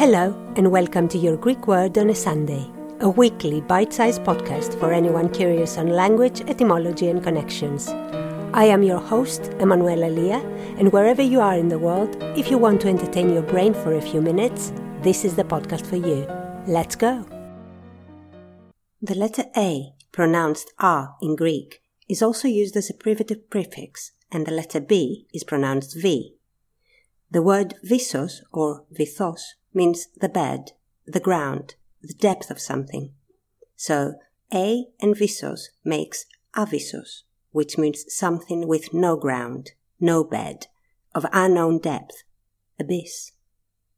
Hello, and welcome to Your Greek Word on a Sunday, a weekly bite sized podcast for anyone curious on language, etymology, and connections. I am your host, Emanuela Lia, and wherever you are in the world, if you want to entertain your brain for a few minutes, this is the podcast for you. Let's go! The letter A, pronounced A in Greek, is also used as a privative prefix, and the letter B is pronounced V. The word visos or vithos means the bed, the ground, the depth of something. So A and visos makes avisos, which means something with no ground, no bed, of unknown depth, abyss.